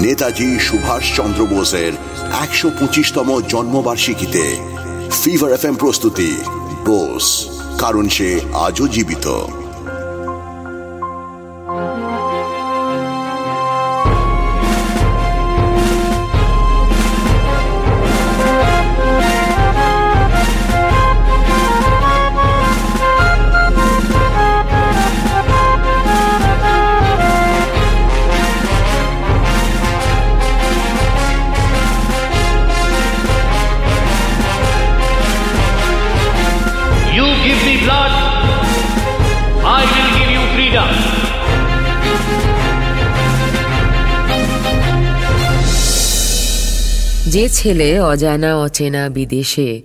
নেতাজি সুভাষ চন্দ্র বোসের একশো পঁচিশতম জন্মবার্ষিকীতে ফিভার এফ প্রস্তুতি। বোস, কারণ সে আজও জীবিত। যে ছেলে অজানা, অচেনা বিদেশে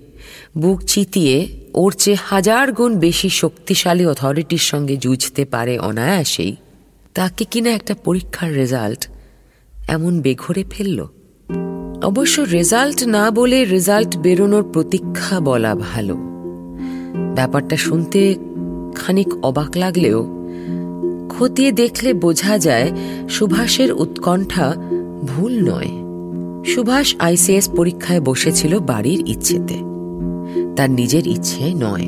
বুক চিতিয়ে ওর চেয়ে হাজার গুণ বেশি শক্তিশালী অথরিটির সঙ্গে জুঝতে পারে অনায়াসেই, তাকে কিনা একটা পরীক্ষার রেজাল্ট এমন বেঘরে ফেলল। অবশ্য রেজাল্ট না বলে রেজাল্ট বেরোনোর প্রতীক্ষা বলা ভালো। ব্যাপারটা শুনতে খানিক অবাক লাগলেও খতিয়ে দেখলে বোঝা যায় সুভাষের উৎকণ্ঠা ভুল নয়। সুভাষ আইসিএস পরীক্ষায় বসেছিল বাড়ির ইচ্ছেতে। তার নিজের ইচ্ছে নয়।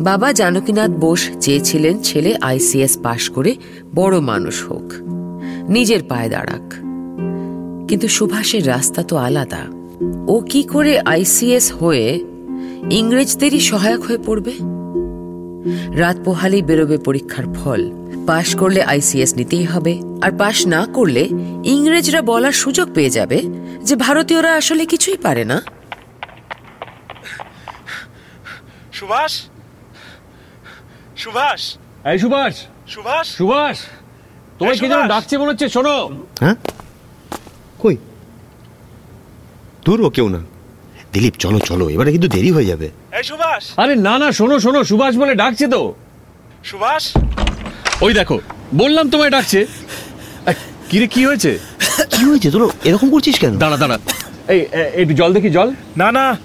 বাবা জানকীনাথ বোস চেয়েছিলেন ছেলে আইসিএস পাশ করে বড় মানুষ হোক। নিজের পায়ে দাঁড়াক। কিন্তু সুভাষের রাস্তা তো আলাদা। ও কি করে আইসিএস হয়ে ইংরেজদেরই সহায়ক হয়ে পড়বে? রাত পোহালেই বেরোবে পরীক্ষার ফল। পাশ করলে আইসিএস নিতেই হবে। আর পাশ না করলে ইংরেজরা বলার সুযোগ পেয়ে যাবে যে ভারতীয়রা আসলে কিছুই পারে না। সুভাষ? সুভাষ? এই সুভাষ! সুভাষ? সুভাষ! তোমায় কে যেন ডাকছে মনে হচ্ছে? শোনো! হ্যাঁ? কই? দূর ও কেউ না। দিলীপ চলো চলো এবারে কিন্তু দেরি হয়ে যাবে। এই সুভাষ! আরে না না শোনো শোনো সুভাষ বলে ডাকছে তো। সুভাষ? ওই দেখো বললাম তোমায় ডাকছে। কিরে কি হয়েছে? কি হয়েছে? তোর এরকম করছিস কেন? দাঁড়া দাঁড়া। এই একটু জল দেখি জল। না না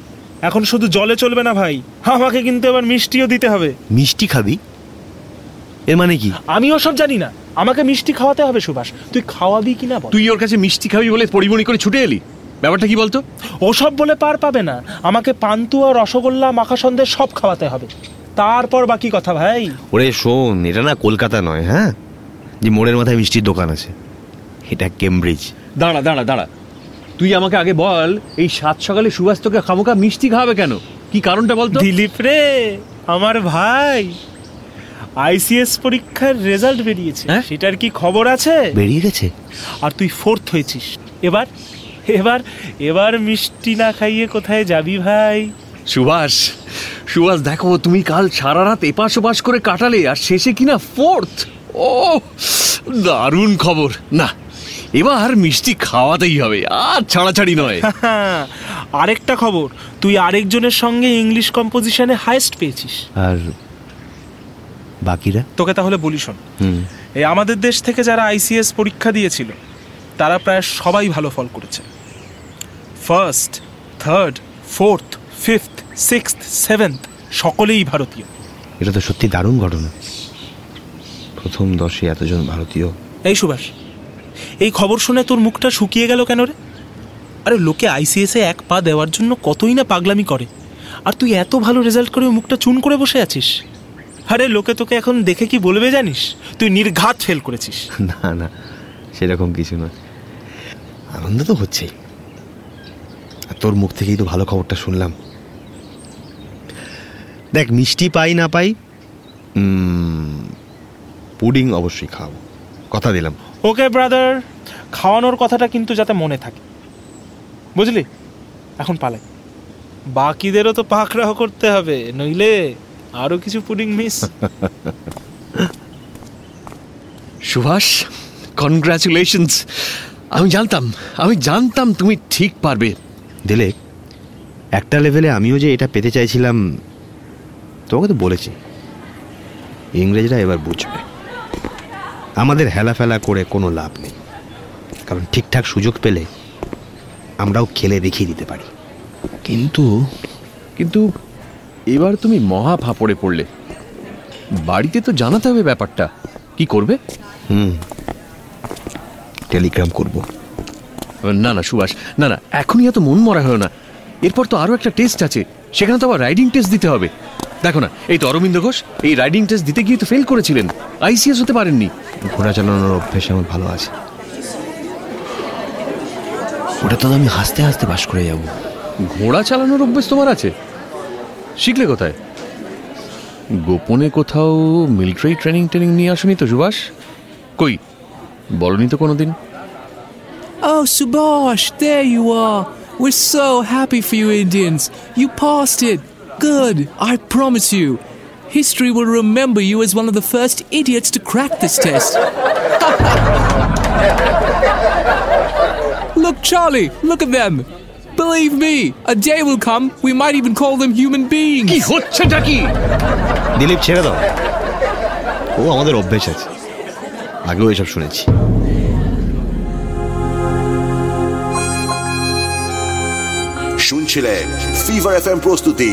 এখন শুধু জলে চলবে না ভাই। আমাকে কিন্তু এবার মিষ্টিও দিতে হবে। মিষ্টি খাবি? এর মানে কি? আমি ওসব জানি না। আমাকে মিষ্টি খাওয়াতে হবে সুভাষ। তুই খাওয়াবি কিনা বল। তুই ওর কাছে মিষ্টি খাবি বলে পরিমণি করে ছুটে এলি? ব্যাপারটা কি বলতো? ওসব বলে পার পাবে না। আমাকে পান্তুয়া রসগোল্লা মাখা সন্দেশ সব খাওয়াতে হবে। তারপর বাকি কথা ভাই। ওরে শোন এটা না কলকাতা নয় হ্যাঁ? যে মোড়ের মাথায় মিষ্টির দোকান আছে। এটা কেমব্রিজ। দাঁড়া দাঁড়া দাঁড়া। তুই আমাকে আগে বল এই সাত সকালে সুভাষ তোকে খামোকা মিষ্টি খাওয়াবে কেন? কি কারণটা বলতো? দিলীপ রে আমার ভাই। আইসিএস পরীক্ষার রেজাল্ট বেরিয়েছে। হ্যাঁ? সেটার কি খবর আছে? বেরিয়ে গেছে? আর তুই ফোর্থ হয়েছিস। এবার এবার এবার মিষ্টি না খাইয়ে কোথায় যাবি ভাই? সুভাষ সুভাষ দেখো তুমি কাল সারা রাত এপাশ ওপাশ করে কাটালে আর শেষে কিনা ফোর্থ? ও দারুণ খবর। না এবার মিষ্টি খাওয়াতেই হবে আর ছাড়াছাড়ি নয়। আরেকটা খবর তুই আরেকজনের সঙ্গে ইংলিশ কম্পোজিশনে হাইস্ট পেয়েছিস। আর বাকিরা? তোকে তাহলে বলি শোন হুম। এই আমাদের দেশ থেকে যারা আইসিএস পরীক্ষা দিয়েছিল তারা প্রায় সবাই ভালো ফল করেছে। First third fourth fifth sixth seventh সকলেই ভারতীয়। এটা তো সত্যি দারুণ ঘটনা। প্রথম দশে এতজন ভারতীয়। এই সুভাষ এই খবর শুনে তোর মুখটা শুকিয়ে গেল কেন রে? আরে লোকে আইসিএসে এক পা দেওয়ার জন্য কতই না পাগলামি করে। আর তুই এত ভালো রেজাল্ট করে মুখটা চুন করে বসে আছিস। আরে লোকে তোকে এখন দেখে কি বলবে জানিস? তুই নির্ঘাত ফেল করেছিস। না না, সেরকম কিছু নয়। আনন্দ তো হচ্ছেই। আর তোর মুখ থেকেই তো ভালো খবরটা শুনলাম। দেখ, মিষ্টি পাই না পাই পুডিং অবশ্যই খাওয়াবো। কথা দিলাম। ওকে ব্রাদার খাওয়ানোর কথাটা কিন্তু যাতে মনে থাকে। বুঝলি? এখন পালাই। বাকিদেরও তো পাকড়াও করতে হবে নইলে আরও কিছু পুডিং মিস সুভাষ কনগ্রাচুলেশনস আমি জানতাম আমি জানতাম তুমি ঠিক পারবে। দিলে একটা লেভেলে আমিও যে এটা পেতে চাইছিলাম তোমাকে তো বলেছি। ইংরেজরা এবার বুঝবে। আমাদের হেলাফেলা করে কোনো লাভ নেই। কারণ ঠিকঠাক সুযোগ পেলে আমরাও খেলে দেখিয়ে দিতে পারি। কিন্তু কিন্তু এবার তুমি মহা ফাপড়ে পড়লে। বাড়িতে তো জানাতে হবে ব্যাপারটা। কি করবে? হুম টেলিগ্রাম করব। না না সুভাষ না না এখনই এত মন মরা হয় না। এরপর তো আরও একটা টেস্ট আছে। সেখানে তো আবার রাইডিং টেস্ট দিতে হবে। দেখো না এই তো অরবিন্দ ঘোষ এই রাইডিং টেস্ট দিতে গিয়ে তো ফেল করেছিলেন। আইসিএস হতে পারেননি। ঘোড়া চালানোর অভ্যেস আমার ভালো আছে। ওটা তো আমি হাসতে হাসতে বাস করে যাব। ঘোড়া চালানোর অভ্যেস তোমার আছে? শিখলে কোথায়? গোপনে কোথাও মিলিটারি ট্রেনিং ট্রেনিং নিয়ে আসুনি তো সুভাষ? কই বলনি তো কোনোদিন? Oh, Subhash, there you are. We're so happy for you Indians. You passed it. Good. I promise you. History will remember you as one of the first idiots to crack this test. look, Charlie, look at them. Believe me, a day will come we might even call them human beings. কি হচ্ছেটা কি দিলীপ ছেড়ে দাও ও আমাদের অভ্যেস আছে আগেও এসব শুনেছি শুনছিলেন ফিভার এফ এম প্রস্তুতি